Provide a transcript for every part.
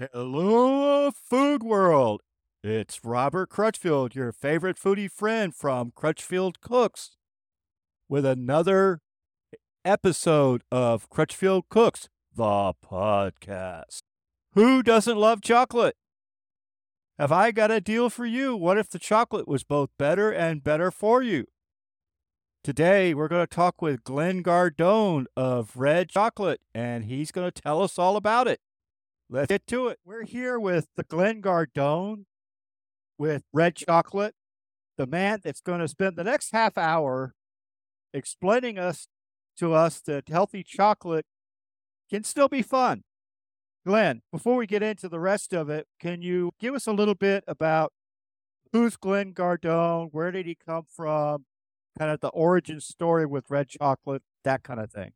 Hello, food world. It's Robert Crutchfield, your favorite foodie friend from Crutchfield Cooks, with another episode of Crutchfield Cooks, the podcast. Who doesn't love chocolate? Have I got a deal for you? What if the chocolate was both better and better for you? Today, we're going to talk with Glenn Gardone of Red Chocolate, and he's going to tell us all about it. Let's get to it. We're here with the Glenn Gardone with Red Chocolate, the man that's going to spend the next half hour explaining us to us that healthy chocolate can still be fun. Glenn, before we get into the rest of it, can you give us a little bit about who's Glenn Gardone? Where did he come from? Kind of the origin story with red chocolate, that kind of thing.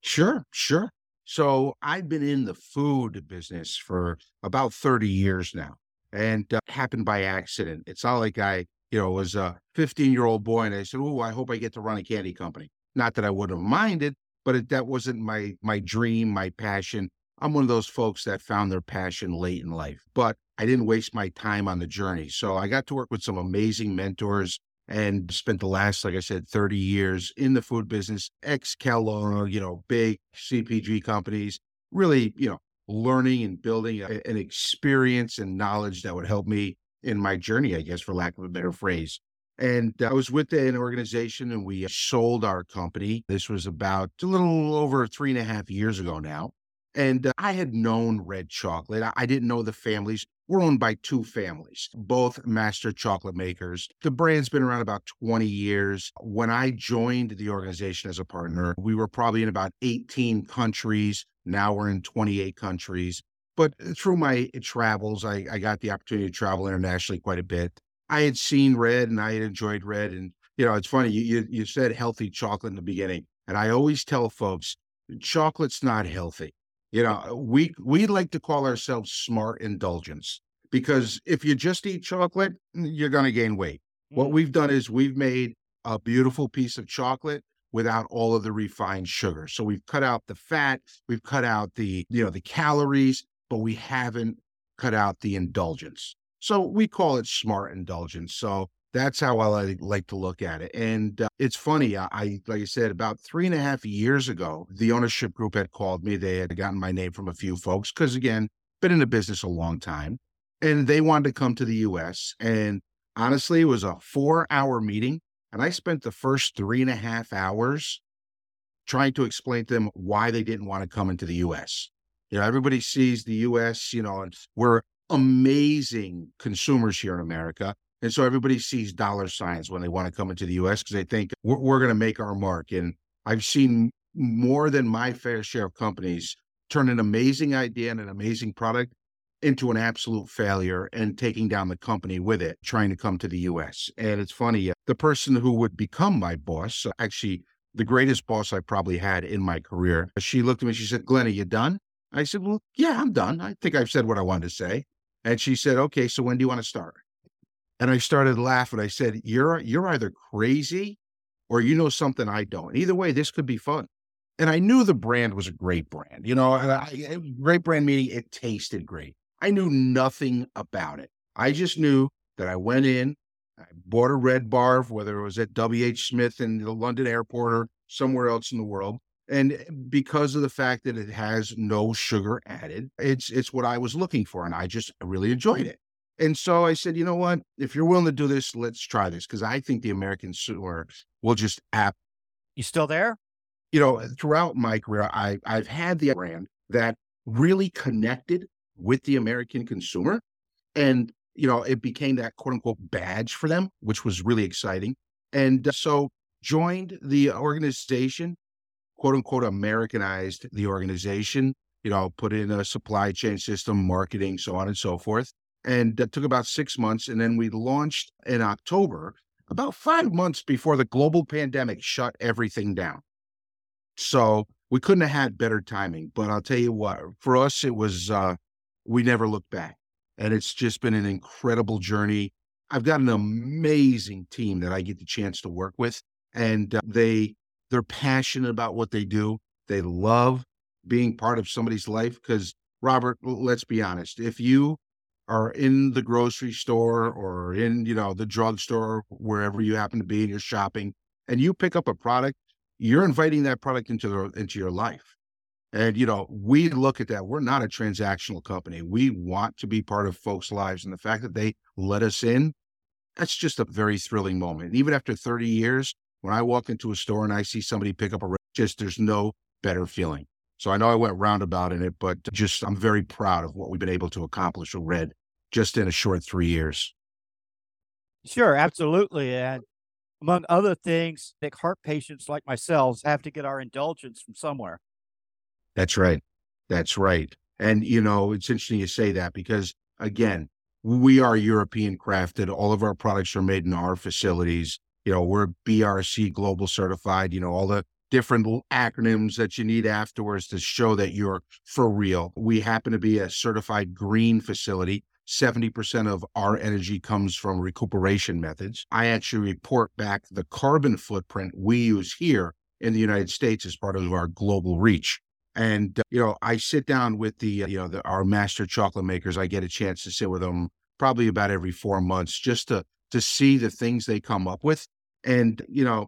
Sure, sure. So I've been in the food business for about 30 years now and uh, happened by accident. It's not like I, you know, was a 15 year old boy and I said, Oh, I hope I get to run a candy company. Not that I would have minded, but it, that wasn't my, my dream, my passion. I'm one of those folks that found their passion late in life, but I didn't waste my time on the journey. So I got to work with some amazing mentors and spent the last, like I said, 30 years in the food business, ex Kellogg, you know, big CPG companies, really, you know, learning and building a, an experience and knowledge that would help me in my journey, I guess, for lack of a better phrase. And I was with an organization and we sold our company. This was about a little over three and a half years ago now. And uh, I had known Red Chocolate. I didn't know the families. We're owned by two families, both master chocolate makers. The brand's been around about 20 years. When I joined the organization as a partner, we were probably in about 18 countries. Now we're in 28 countries. But uh, through my uh, travels, I, I got the opportunity to travel internationally quite a bit. I had seen Red and I had enjoyed Red. And, you know, it's funny, you, you, you said healthy chocolate in the beginning. And I always tell folks, chocolate's not healthy you know, we we like to call ourselves smart indulgence because if you just eat chocolate, you're going to gain weight. What mm. we've done is we've made a beautiful piece of chocolate without all of the refined sugar. So we've cut out the fat, we've cut out the, you know, the calories, but we haven't cut out the indulgence. So we call it smart indulgence. So that's how I like to look at it. And uh, it's funny. I, I, like I said, about three and a half years ago, the ownership group had called me. They had gotten my name from a few folks because, again, been in the business a long time, and they wanted to come to the U.S. And honestly, it was a four-hour meeting, and I spent the first three and a half hours trying to explain to them why they didn't want to come into the U.S. You know, everybody sees the U.S. You know, and we're amazing consumers here in America and so everybody sees dollar signs when they want to come into the US because they think we're, we're going to make our mark. And I've seen more than my fair share of companies turn an amazing idea and an amazing product into an absolute failure and taking down the company with it, trying to come to the US. And it's funny, uh, the person who would become my boss, actually, the greatest boss I probably had in my career, she looked at me, she said, Glenn, are you done? I said, Well, yeah, I'm done. I think I've said what I wanted to say. And she said, Okay, so when do you want to start? And I started laughing. I said, You're you're either crazy or you know something I don't. Either way, this could be fun. And I knew the brand was a great brand. You know, I, great brand meaning it tasted great. I knew nothing about it. I just knew that I went in, I bought a red bar, whether it was at WH Smith in the London airport or somewhere else in the world. And eh, because of the fact that it has no sugar added, it's it's what I was looking for. And I just really enjoyed it. And so I said, you know what? If you're willing to do this, let's try this because I think the American consumer will just app. You still there? You know, throughout my career, I I've had the brand that really connected with the American consumer, and you know, it became that quote unquote badge for them, which was really exciting. And uh, so joined the organization, quote unquote, Americanized the organization. You know, put in a supply chain system, marketing, so on and so forth and that took about six months. And then we launched in October, about five months before the global pandemic shut everything down. So we couldn't have had better timing. But I'll tell you what, for us, it was, uh, we never looked back. And it's just been an incredible journey. I've got an amazing team that I get the chance to work with, and uh, they they're passionate about what they do. They love being part of somebody's life because Robert, let's be honest. If you are in the grocery store or in, you know, the drugstore, wherever you happen to be and you're shopping, and you pick up a product, you're inviting that product into the into your life. And you know, we look at that. We're not a transactional company. We want to be part of folks' lives. And the fact that they let us in, that's just a very thrilling moment. And even after 30 years, when I walk into a store and I see somebody pick up a just there's no better feeling. So I know I went roundabout in it, but just I'm very proud of what we've been able to accomplish with Red just in a short three years. Sure, absolutely. And among other things, like heart patients like myself have to get our indulgence from somewhere. That's right. That's right. And, you know, it's interesting you say that because, again, we are European crafted. All of our products are made in our facilities. You know, we're BRC global certified, you know, all the different acronyms that you need afterwards to show that you're for real. We happen to be a certified green facility. 70% of our energy comes from recuperation methods. I actually report back the carbon footprint we use here in the United States as part of our global reach. And uh, you know, I sit down with the uh, you know the, our master chocolate makers. I get a chance to sit with them probably about every four months just to to see the things they come up with. And you know,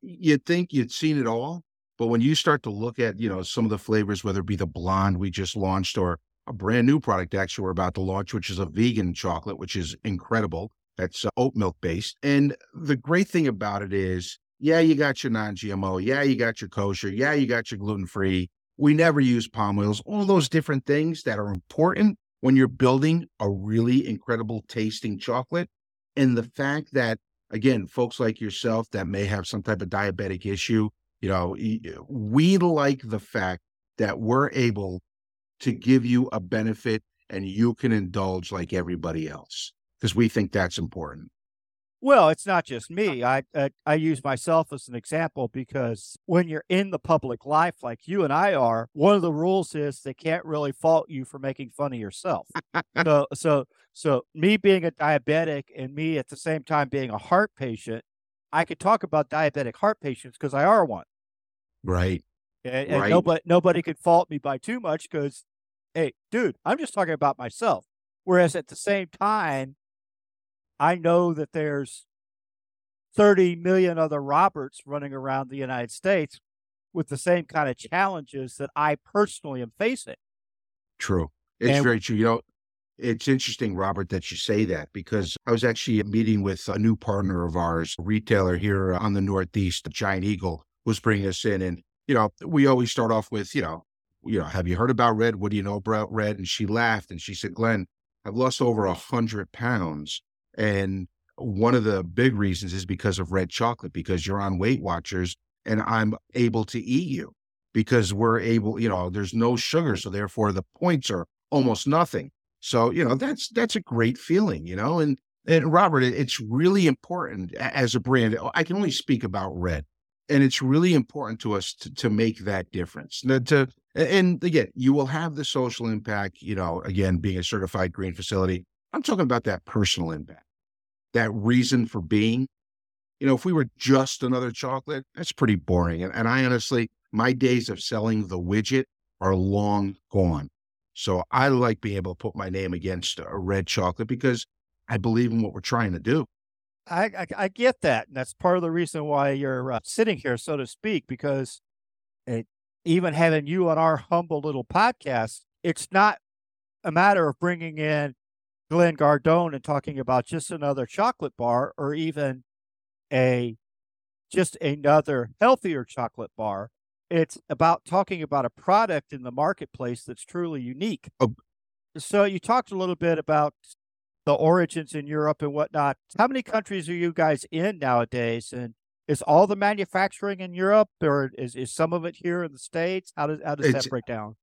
you'd think you'd seen it all, but when you start to look at you know some of the flavors, whether it be the blonde we just launched or a brand new product actually we're about to launch, which is a vegan chocolate, which is incredible. That's uh, oat milk based. And the great thing about it is, yeah, you got your non GMO. Yeah, you got your kosher. Yeah, you got your gluten free. We never use palm oils, all those different things that are important when you're building a really incredible tasting chocolate. And the fact that, again, folks like yourself that may have some type of diabetic issue, you know, we like the fact that we're able to give you a benefit and you can indulge like everybody else because we think that's important. Well, it's not just me. I, I, I use myself as an example because when you're in the public life like you and I are, one of the rules is they can't really fault you for making fun of yourself. so so so me being a diabetic and me at the same time being a heart patient, I could talk about diabetic heart patients because I are one. Right. And, and right. nobody nobody could fault me by too much because, hey, dude, I'm just talking about myself. Whereas at the same time, I know that there's 30 million other Roberts running around the United States with the same kind of challenges that I personally am facing. True. It's and, very true. You know, it's interesting, Robert, that you say that because I was actually meeting with a new partner of ours, a retailer here on the Northeast, Giant Eagle, was bringing us in. And, you know, we always start off with, you know, you know, have you heard about red? What do you know about red? And she laughed and she said, Glenn, I've lost over a hundred pounds and one of the big reasons is because of red chocolate, because you're on Weight Watchers and I'm able to eat you because we're able, you know, there's no sugar. So therefore the points are almost nothing. So, you know, that's, that's a great feeling, you know, and, and Robert, it's really important as a brand. I can only speak about red and it's really important to us to, to make that difference. To, and again, you will have the social impact, you know, again, being a certified green facility. I'm talking about that personal impact that reason for being. You know, if we were just another chocolate, that's pretty boring. And, and I honestly, my days of selling the widget are long gone. So I like being able to put my name against a red chocolate because I believe in what we're trying to do. I, I, I get that. And that's part of the reason why you're uh, sitting here, so to speak, because it, even having you on our humble little podcast, it's not a matter of bringing in Glenn Gardone and talking about just another chocolate bar or even a just another healthier chocolate bar. It's about talking about a product in the marketplace that's truly unique. Oh. So you talked a little bit about the origins in Europe and whatnot. How many countries are you guys in nowadays? And is all the manufacturing in Europe or is, is some of it here in the States? How does how does it's, that break down?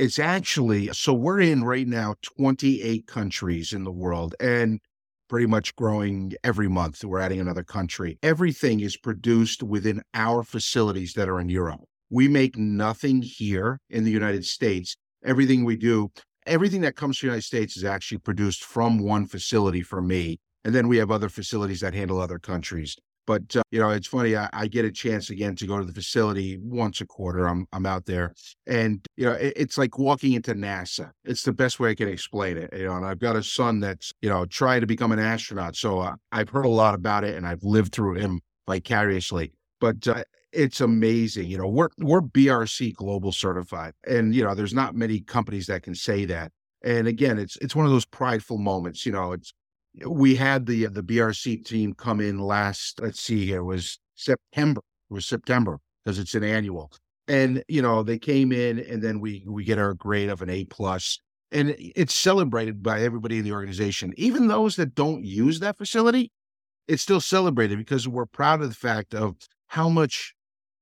It's actually so we're in right now 28 countries in the world and pretty much growing every month. We're adding another country. Everything is produced within our facilities that are in Europe. We make nothing here in the United States. Everything we do, everything that comes to the United States is actually produced from one facility for me. And then we have other facilities that handle other countries. But uh, you know, it's funny. I, I, get a chance again to go to the facility once a quarter. I'm I'm out there, and you know, it, it's like walking into NASA. It's the best way I can explain it. You know, and I've got a son that's you know trying to become an astronaut, so uh, I've heard a lot about it, and I've lived through him vicariously. But uh, it's amazing. You know, we're we're BRC global certified, and you know, there's not many companies that can say that. And again, it's it's one of those prideful moments. You know, it's we had the the BRC team come in last. Let's see here, it was September. It was September because it's an annual, and you know they came in, and then we we get our grade of an A plus, and it's celebrated by everybody in the organization, even those that don't use that facility. It's still celebrated because we're proud of the fact of how much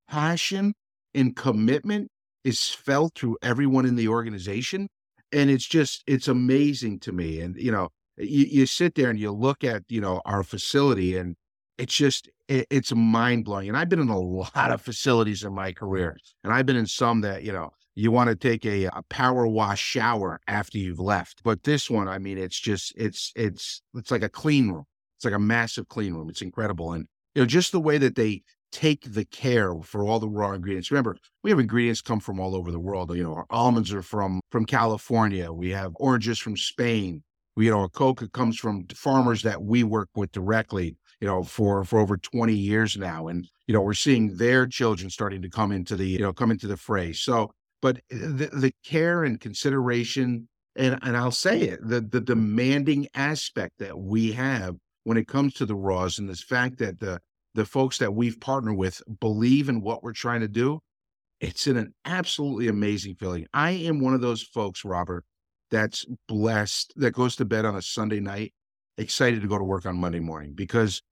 passion and commitment is felt through everyone in the organization and it's just it's amazing to me and you know you, you sit there and you look at you know our facility and it's just it, it's mind blowing and i've been in a lot of facilities in my career and i've been in some that you know you want to take a, a power wash shower after you've left but this one i mean it's just it's it's it's like a clean room. It's like a massive clean room. It's incredible and you know just the way that they take the care for all the raw ingredients. Remember, we have ingredients come from all over the world. You know, our almonds are from from California. We have oranges from Spain. We, you know, our coca comes from farmers that we work with directly. You know, for for over twenty years now, and you know, we're seeing their children starting to come into the you know come into the fray. So, but eh, the, the care and consideration, and and I'll say it, the the demanding aspect that we have when it comes to the raws, and this fact that the the folks that we've partnered with believe in what we're trying to do, it's an absolutely amazing feeling. I am one of those folks, Robert, that's blessed that goes to bed on a Sunday night, excited to go to work on Monday morning because,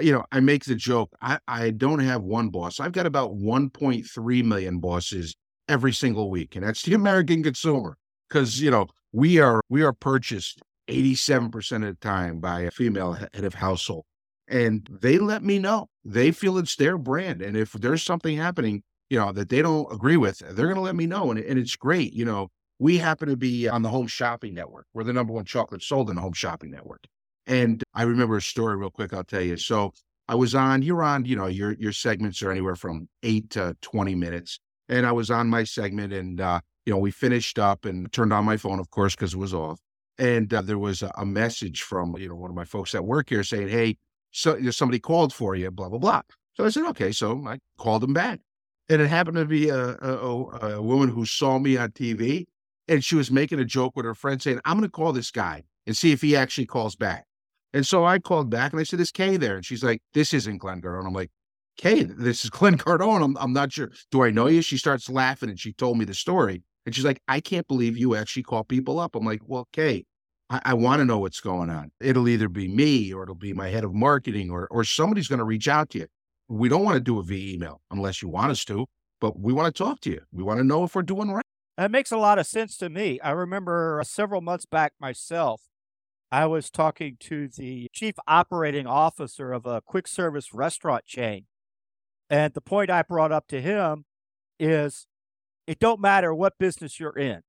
you know, I make the joke. I, I don't have one boss. I've got about 1.3 million bosses every single week. And that's the American consumer. Cause, you know, we are, we are purchased 87% of the time by a female head of household and they let me know. They feel it's their brand. And if there's something happening, you know, that they don't agree with, they're going to let me know. And, and it's great. You know, we happen to be on the home shopping network. We're the number one chocolate sold in the home shopping network. And I remember a story real quick. I'll tell you. So I was on, you're on, you know, your, your segments are anywhere from eight to 20 minutes. And I was on my segment and, uh, you know, we finished up and turned on my phone, of course, because it was off. And uh, there was a, a, message from, you know, one of my folks that work here saying, Hey, so somebody called for you, blah, blah, blah. So I said, okay. So I called him back. And it happened to be a, a, a woman who saw me on TV and she was making a joke with her friend saying, I'm going to call this guy and see if he actually calls back. And so I called back and I said, Is Kay there? And she's like, This isn't Glenn Gardone. I'm like, Kay, this is Glenn Gardone. I'm, I'm not sure. Do I know you? She starts laughing and she told me the story. And she's like, I can't believe you actually call people up. I'm like, Well, Kay, I, I want to know what's going on. It'll either be me or it'll be my head of marketing or or somebody's going to reach out to you. We don't want to do it via email unless you want us to, but we want to talk to you. We want to know if we're doing right. That makes a lot of sense to me. I remember uh, several months back myself, I was talking to the chief operating officer of a quick service restaurant chain. And the point I brought up to him is it don't matter what business you're in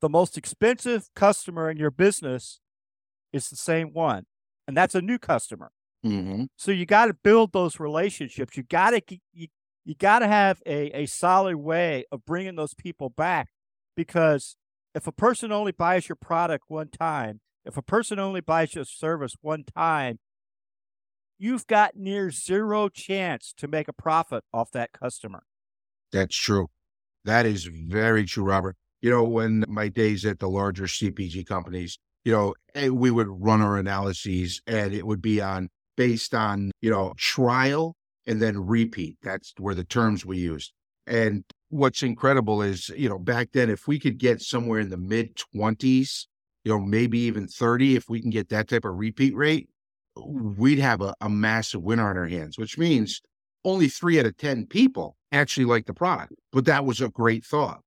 the most expensive customer in your business is the same one, and that's a new customer. Mm-hmm. So you got to build those relationships. You got to you, you got to have a, a solid way of bringing those people back because if a person only buys your product one time, if a person only buys your service one time, you've got near zero chance to make a profit off that customer. That's true. That is very true, Robert you know, when my days at the larger CPG companies, you know, eh, we would run our analyses and it would be on based on, you know, trial and then repeat. That's where the terms we used. And what's incredible is, you know, back then, if we could get somewhere in the mid 20s, you know, maybe even 30, if we can get that type of repeat rate, we'd have a, a massive winner on our hands, which means only three out of 10 people actually like the product. But that was a great thought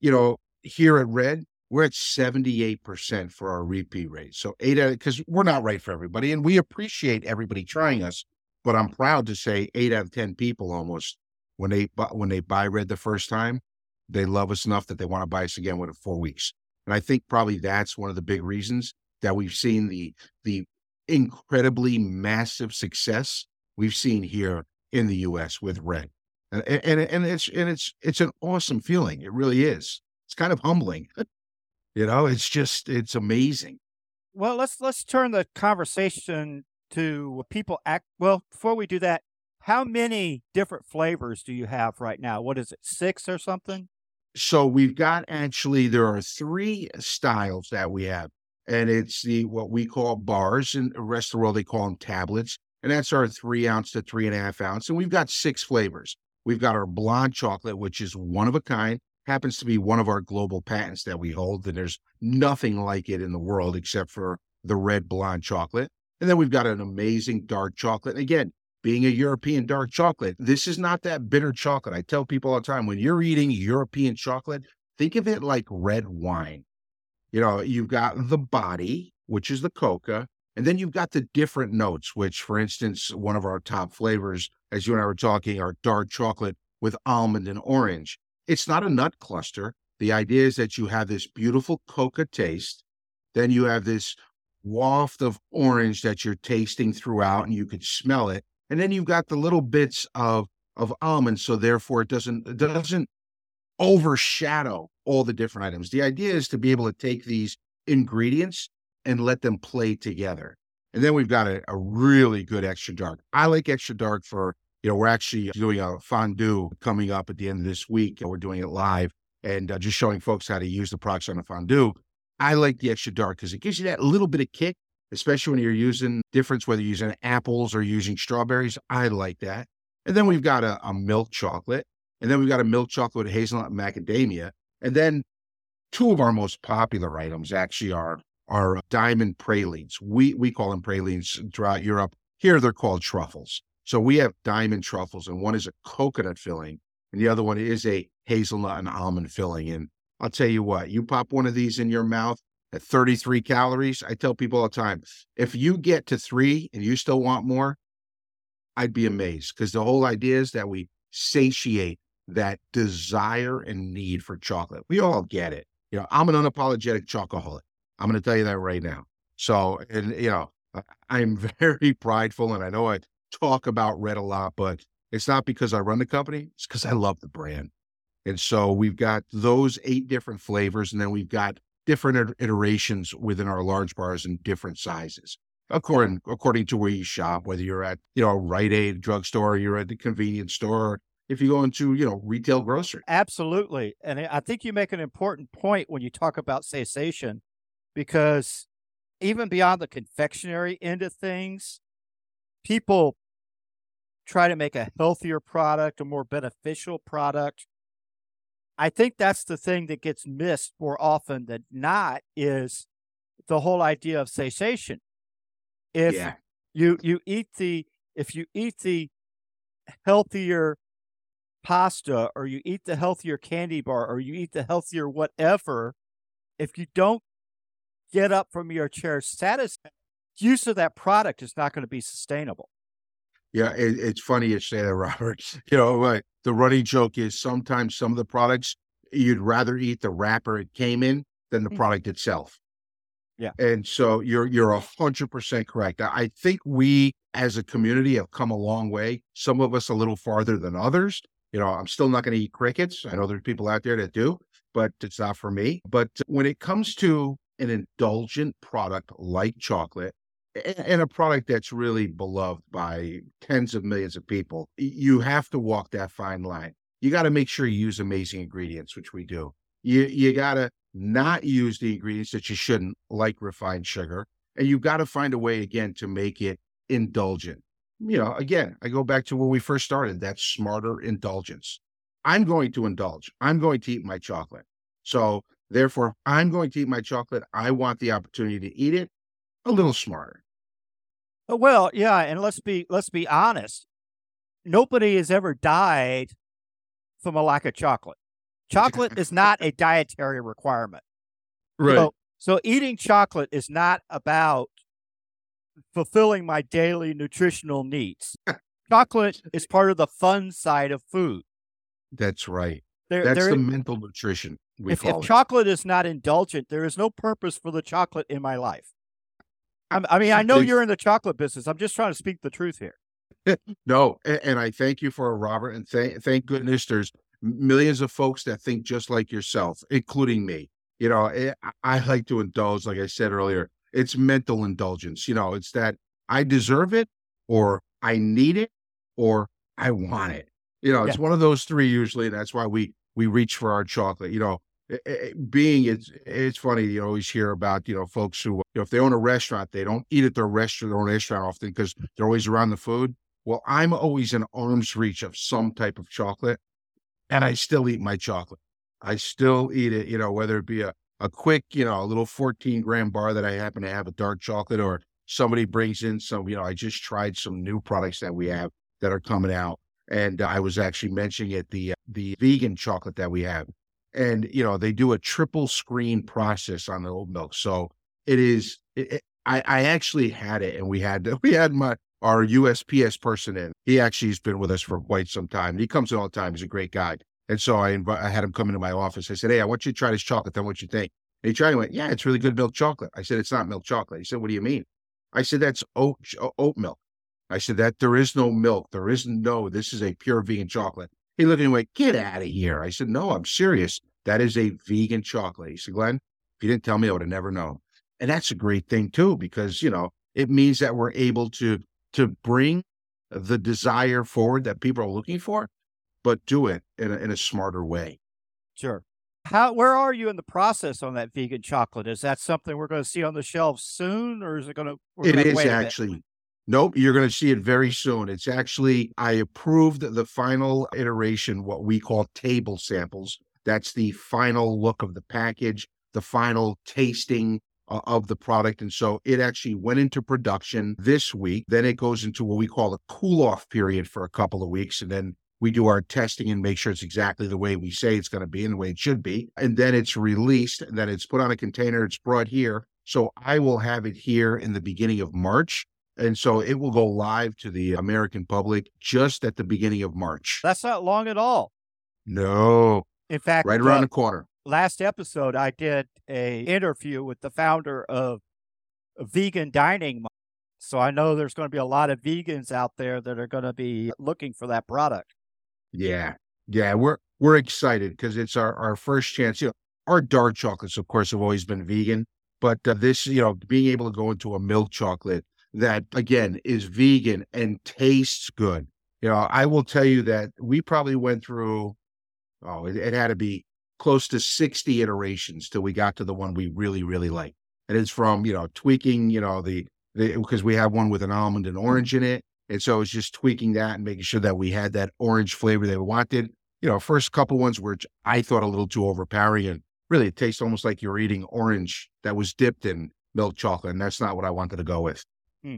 you know, here at Red, we're at 78% for our repeat rate. So eight out because we're not right for everybody and we appreciate everybody trying us. But I'm proud to say eight out of 10 people almost when they when they buy Red the first time, they love us enough that they want to buy us again within four weeks. And I think probably that's one of the big reasons that we've seen the the incredibly massive success we've seen here in the U.S. with red, and and and it's and it's it's an awesome feeling. It really is. It's kind of humbling. You know, it's just it's amazing. Well, let's let's turn the conversation to people act well, before we do that, how many different flavors do you have right now? What is it? 6 or something? So we've got actually there are 3 styles that we have. And it's the what we call bars. and the rest of the world, they call them tablets. And that's our three ounce to three and a half ounce. And we've got six flavors. We've got our blonde chocolate, which is one of a kind, happens to be one of our global patents that we hold. And there's nothing like it in the world except for the red blonde chocolate. And then we've got an amazing dark chocolate. And again, being a European dark chocolate, this is not that bitter chocolate. I tell people all the time when you're eating European chocolate, think of it like red wine. You know, you've got the body, which is the coca, and then you've got the different notes, which, for instance, one of our top flavors, as you and I were talking, are dark chocolate with almond and orange. It's not a nut cluster. The idea is that you have this beautiful coca taste. Then you have this waft of orange that you're tasting throughout and you could smell it. And then you've got the little bits of of almonds, so therefore it doesn't it doesn't overshadow all the different items. The idea is to be able to take these ingredients and let them play together. And then we've got a, a really good extra dark. I like extra dark for, you know, we're actually doing a fondue coming up at the end of this week. We're doing it live and uh, just showing folks how to use the products on a fondue. I like the extra dark because it gives you that little bit of kick, especially when you're using difference, whether you're using apples or using strawberries. I like that. And then we've got a, a milk chocolate. And then we've got a milk chocolate with hazelnut macadamia. And then two of our most popular items actually are are diamond pralines. We we call them pralines throughout Europe. Here they're called truffles. So we have diamond truffles, and one is a coconut filling, and the other one is a hazelnut and almond filling. And I'll tell you what, you pop one of these in your mouth at 33 calories. I tell people all the time, if you get to three and you still want more, I'd be amazed because the whole idea is that we satiate that desire and need for chocolate. We all get it. You know, I'm an unapologetic chocoholic. I'm going to tell you that right now. So, and you know, I'm very prideful, and I know I talk about Red a lot, but it's not because I run the company. It's because I love the brand. And so we've got those eight different flavors, and then we've got different iterations within our large bars in different sizes, according according to where you shop. Whether you're at you know Rite Aid drugstore, you're at the convenience store, if you go into you know retail grocery. Absolutely, and I think you make an important point when you talk about cessation, because even beyond the confectionery end of things, people try to make a healthier product, a more beneficial product. I think that's the thing that gets missed more often than not is the whole idea of cessation. If yeah. you you eat the if you eat the healthier pasta or you eat the healthier candy bar or you eat the healthier whatever, if you don't get up from your chair satisfied, use of that product is not going to be sustainable. Yeah, it, it's funny you say that, Robert. You know, the running joke is sometimes some of the products you'd rather eat the wrapper it came in than the mm. product itself. Yeah. And so you're you're a hundred percent correct. I think we as a community have come a long way. Some of us a little farther than others. You know, I'm still not going to eat crickets. I know there's people out there that do, but it's not for me. But when it comes to an indulgent product like chocolate, and a product that's really beloved by tens of millions of people, you have to walk that fine line. You got to make sure you use amazing ingredients, which we do. You you got to not use the ingredients that you shouldn't, like refined sugar, and you've got to find a way again to make it indulgent. You know, again, I go back to where we first started. That smarter indulgence. I'm going to indulge. I'm going to eat my chocolate. So therefore, I'm going to eat my chocolate. I want the opportunity to eat it a little smarter. Uh, well, yeah, and let's be let's be honest. Nobody has ever died from a lack of chocolate. Chocolate is not a dietary requirement. Right. So, so eating chocolate is not about fulfilling my daily nutritional needs. chocolate is part of the fun side of food. That's right. There, That's there, the mental nutrition. if, if chocolate is not indulgent, there is no purpose for the chocolate in my life. I'm, i mean, I know you're in the chocolate business. I'm just trying to speak the truth here. no, and, and, I thank you for it, Robert, and thank thank goodness there's millions of folks that think just like yourself, including me. You know, it, eh, I like to indulge, like I said earlier. It's mental indulgence. You know, it's that I deserve it, or I need it, or I want it. You know, it's one of those three usually. And that's why we we reach for our chocolate. You know, it, it, being it's it's funny. You always hear about you know folks who you know if they own a restaurant, they don't eat at their restaurant their own restaurant often because they're always around the food. Well, I'm always in arm's reach of some type of chocolate, and I still eat my chocolate. I still eat it. You know, whether it be a a quick, you know, a little 14 gram bar that I happen to have a dark chocolate, or somebody brings in some, you know, I just tried some new products that we have that are coming out and I was actually mentioning it the the vegan chocolate that we have, and you know they do a triple screen process on the oat milk, so it is. It, it, I I actually had it, and we had we had my our USPS person in. He actually has been with us for quite some time. He comes in all the time. He's a great guy. And so I inv- I had him come into my office. I said, Hey, I want you to try this chocolate. Me what you think. And he tried and went, Yeah, it's really good milk chocolate. I said, It's not milk chocolate. He said, What do you mean? I said, That's oat, oat milk. I said, that there is no milk. There isn't no, this is a pure vegan chocolate. He looked at me and went, get out of here. I said, no, I'm serious. That is a vegan chocolate. He said, Glenn, if you didn't tell me, I would have never known. And that's a great thing too, because, you know, it means that we're able to, to bring the desire forward that people are looking for, but do it in a, in a smarter way. Sure. How where are you in the process on that vegan chocolate? Is that something we're going to see on the shelves soon, or is it going to? It is actually. Nope, you're going to see it very soon. It's actually, I approved the final iteration, what we call table samples. That's the final look of the package, the final tasting uh, of the product. And so it actually went into production this week. Then it goes into what we call a cool off period for a couple of weeks. And then we do our testing and make sure it's exactly the way we say it's going to be and the way it should be. And then it's released, and then it's put on a container, it's brought here. So I will have it here in the beginning of March. And so it will go live to the American public just at the beginning of March. That's not long at all. No. In fact, right around uh, the corner. Last episode, I did a interview with the founder of Vegan Dining. So I know there's going to be a lot of vegans out there that are going to be looking for that product. Yeah. Yeah, we're we're excited because it's our, our first chance. You know, our dark chocolates, of course, have always been vegan, but uh, this, you know, being able to go into a milk chocolate that again is vegan and tastes good. You know, I will tell you that we probably went through, oh, it, it had to be close to 60 iterations till we got to the one we really, really like. And it's from, you know, tweaking, you know, the, because we have one with an almond and mm. orange in it. And so it's just tweaking that and making sure that we had that orange flavor they wanted. You know, first couple ones were I thought a little too overpowering and really it tastes almost like you're eating orange that was dipped in milk chocolate. And that's not what I wanted to go with. Hmm.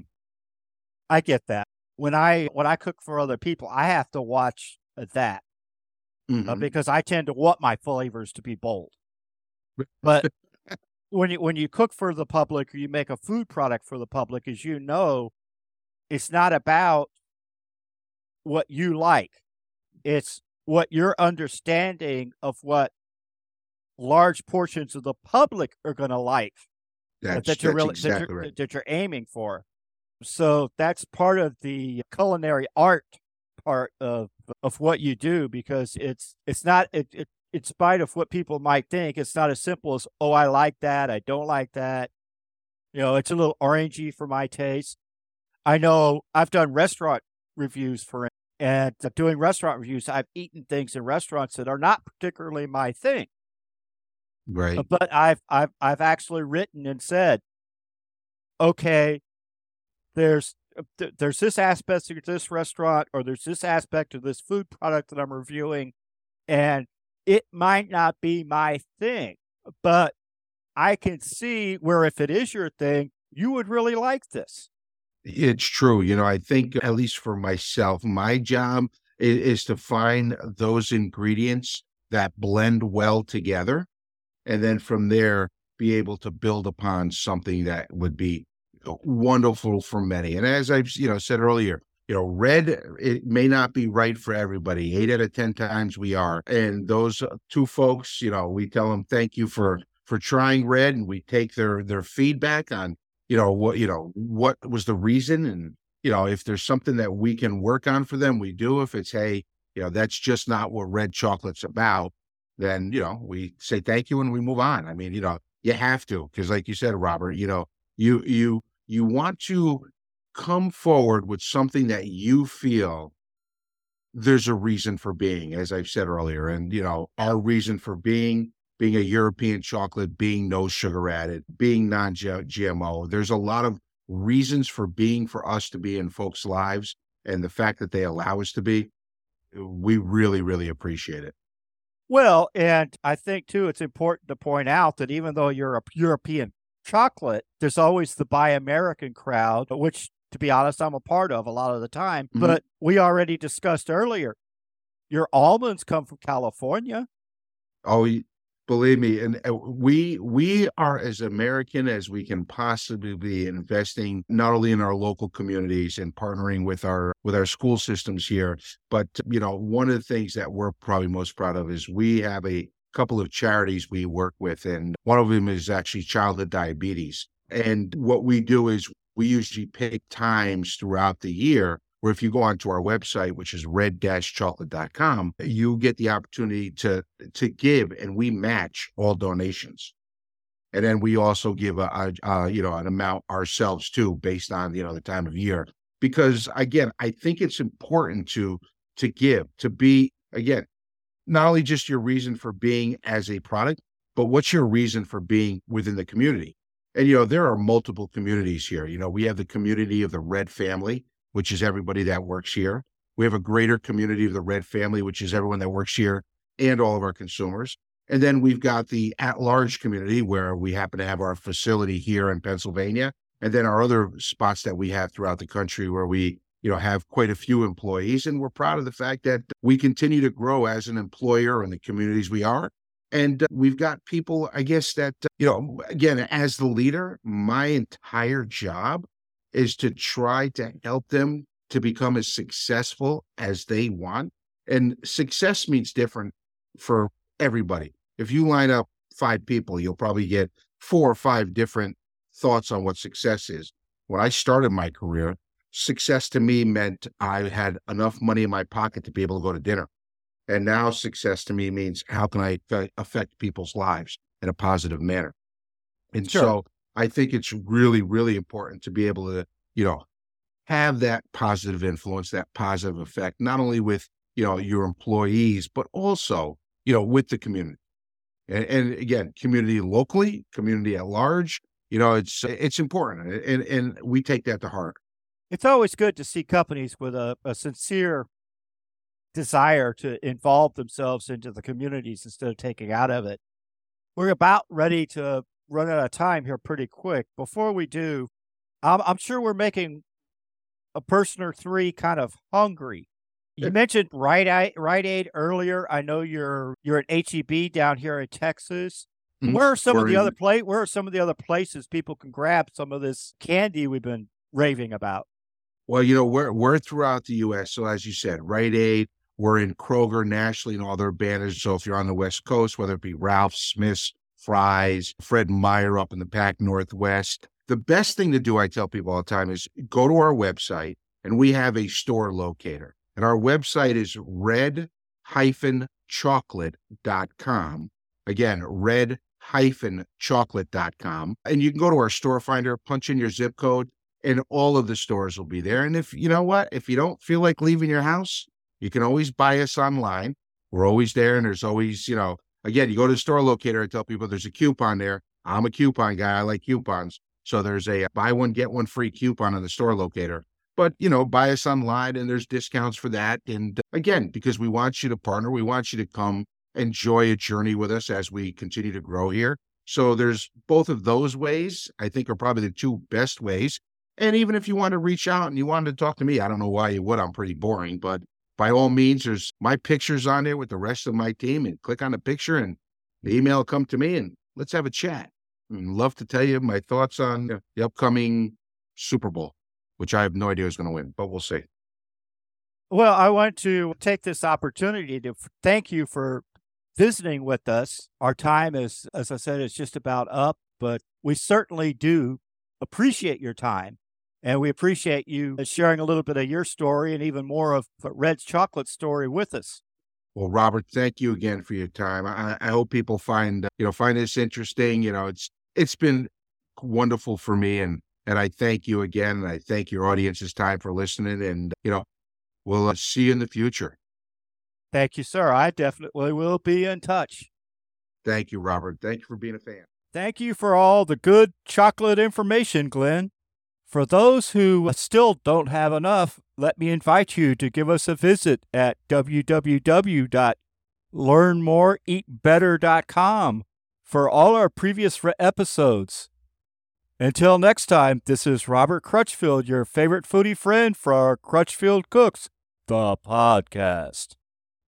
I get that. When I when I cook for other people, I have to watch that uh, mm-hmm. uh, because I tend to want my flavors to be bold. But when you when you cook for the public or you make a food product for the public, as you know, it's not about what you like. It's what your understanding of what large portions of the public are going to like that's, that you're really exactly that, you're, right. that you're aiming for. So that's part of the culinary art part of of what you do because it's it's not it, it in spite of what people might think, it's not as simple as oh I like that, I don't like that. You know, it's a little orangey for my taste. I know I've done restaurant reviews for and doing restaurant reviews, I've eaten things in restaurants that are not particularly my thing. Right. But I've I've I've actually written and said, okay, there's there's this aspect of this restaurant or there's this aspect of this food product that I'm reviewing and it might not be my thing but I can see where if it is your thing you would really like this. It's true you know I think at least for myself my job is, is to find those ingredients that blend well together and then from there be able to build upon something that would be wonderful for many. And as I've you know said earlier, you know, red it may not be right for everybody. Eight out of ten times we are, and those uh, two folks, you know, we tell them thank you for for trying red, and we take their their feedback on you know what you know what was the reason, and you know, if there's something that we can work on for them, we do. If it's, hey, you know, that's just not what red chocolate's about, then, you know, we say thank you and we move on. I mean, you know, you have to, because like you said, Robert, you know, you, you, you want to come forward with something that you feel there's a reason for being, as I've said earlier. And, you know, our reason for being, being a European chocolate, being no sugar added, being non GMO, there's a lot of reasons for being for us to be in folks' lives. And the fact that they allow us to be, we really, really appreciate it. Well, and I think too, it's important to point out that even though you're a European chocolate, there's always the Buy American crowd, which to be honest, I'm a part of a lot of the time. Mm-hmm. But we already discussed earlier, your almonds come from California. Oh, believe me, and uh, we we are as American as we can possibly be investing not only in our local communities and partnering with our with our school systems here, but you know, one of the things that we're probably most proud of is we have a couple of charities we work with, and one of them is actually childhood diabetes. And what we do is we usually pick times throughout the year where if you go onto our website, which is red-chocolate.com, you get the opportunity to to give and we match all donations. And then we also give a, a, a, you know an amount ourselves too, based on you know the time of year. Because again, I think it's important to to give to be again not only just your reason for being as a product, but what's your reason for being within the community. And, you know, there are multiple communities here. You know, we have the community of the Red family, which is everybody that works here. We have a greater community of the Red family, which is everyone that works here and all of our consumers. And then we've got the at large community where we happen to have our facility here in Pennsylvania. And then our other spots that we have throughout the country where we, you know, have quite a few employees. And we're proud of the fact that we continue to grow as an employer in the communities we are. And uh, we've got people, I guess, that, uh, you know, again, as the leader, my entire job is to try to help them to become as successful as they want. And success means different for everybody. If you line up five people, you'll probably get four or five different thoughts on what success is. When I started my career, success to me meant I had enough money in my pocket to be able to go to dinner. And now success to me means how can I affect people's lives in a positive manner? And sure. so I think it's really, really important to be able to, you know, have that positive influence, that positive effect, not only with, you know, your employees, but also, you know, with the community. And, and again, community locally, community at large, you know, it's it's important. And and we take that to heart. It's always good to see companies with a, a sincere desire to involve themselves into the communities instead of taking out of it. We're about ready to run out of time here pretty quick. Before we do, I'm, I'm sure we're making a person or three kind of hungry. You mentioned Rite Aid, Rite Aid earlier. I know you're you're at HEB down here in Texas. Mm-hmm. Where are some we're of the other place? Where are some of the other places people can grab some of this candy we've been raving about? Well, you know, we're we're throughout the U.S. So as you said, Rite Aid, we're in Kroger nationally and all their banners. So if you're on the West Coast, whether it be Ralph Smith's, Fry's, Fred Meyer up in the Pac Northwest, the best thing to do, I tell people all the time, is go to our website and we have a store locator. And our website is red chocolate.com. Again, red chocolate.com. And you can go to our store finder, punch in your zip code, and all of the stores will be there. And if you know what, if you don't feel like leaving your house, you can always buy us online. We're always there, and there's always, you know, again, you go to the store locator. I tell people there's a coupon there. I'm a coupon guy. I like coupons. So there's a buy one, get one free coupon on the store locator. But, you know, buy us online and there's discounts for that. And again, because we want you to partner, we want you to come enjoy a journey with us as we continue to grow here. So there's both of those ways, I think are probably the two best ways. And even if you want to reach out and you wanted to talk to me, I don't know why you would. I'm pretty boring, but by all means, there's my pictures on there with the rest of my team, and click on the picture, and the email come to me, and let's have a chat. Love to tell you my thoughts on the upcoming Super Bowl, which I have no idea who's going to win, but we'll see. Well, I want to take this opportunity to thank you for visiting with us. Our time is, as I said, is just about up, but we certainly do appreciate your time And we appreciate you sharing a little bit of your story and even more of Red's chocolate story with us. Well, Robert, thank you again for your time. I, I hope people find you know find this interesting. You know, it's it's been wonderful for me, and and I thank you again. And I thank your audience's time for listening. And you know, we'll uh, see you in the future. Thank you, sir. I definitely will be in touch. Thank you, Robert. Thank you for being a fan. Thank you for all the good chocolate information, Glenn. For those who still don't have enough, let me invite you to give us a visit at www.learnmoreeatbetter.com for all our previous episodes. Until next time, this is Robert Crutchfield, your favorite foodie friend for our Crutchfield Cooks, the podcast.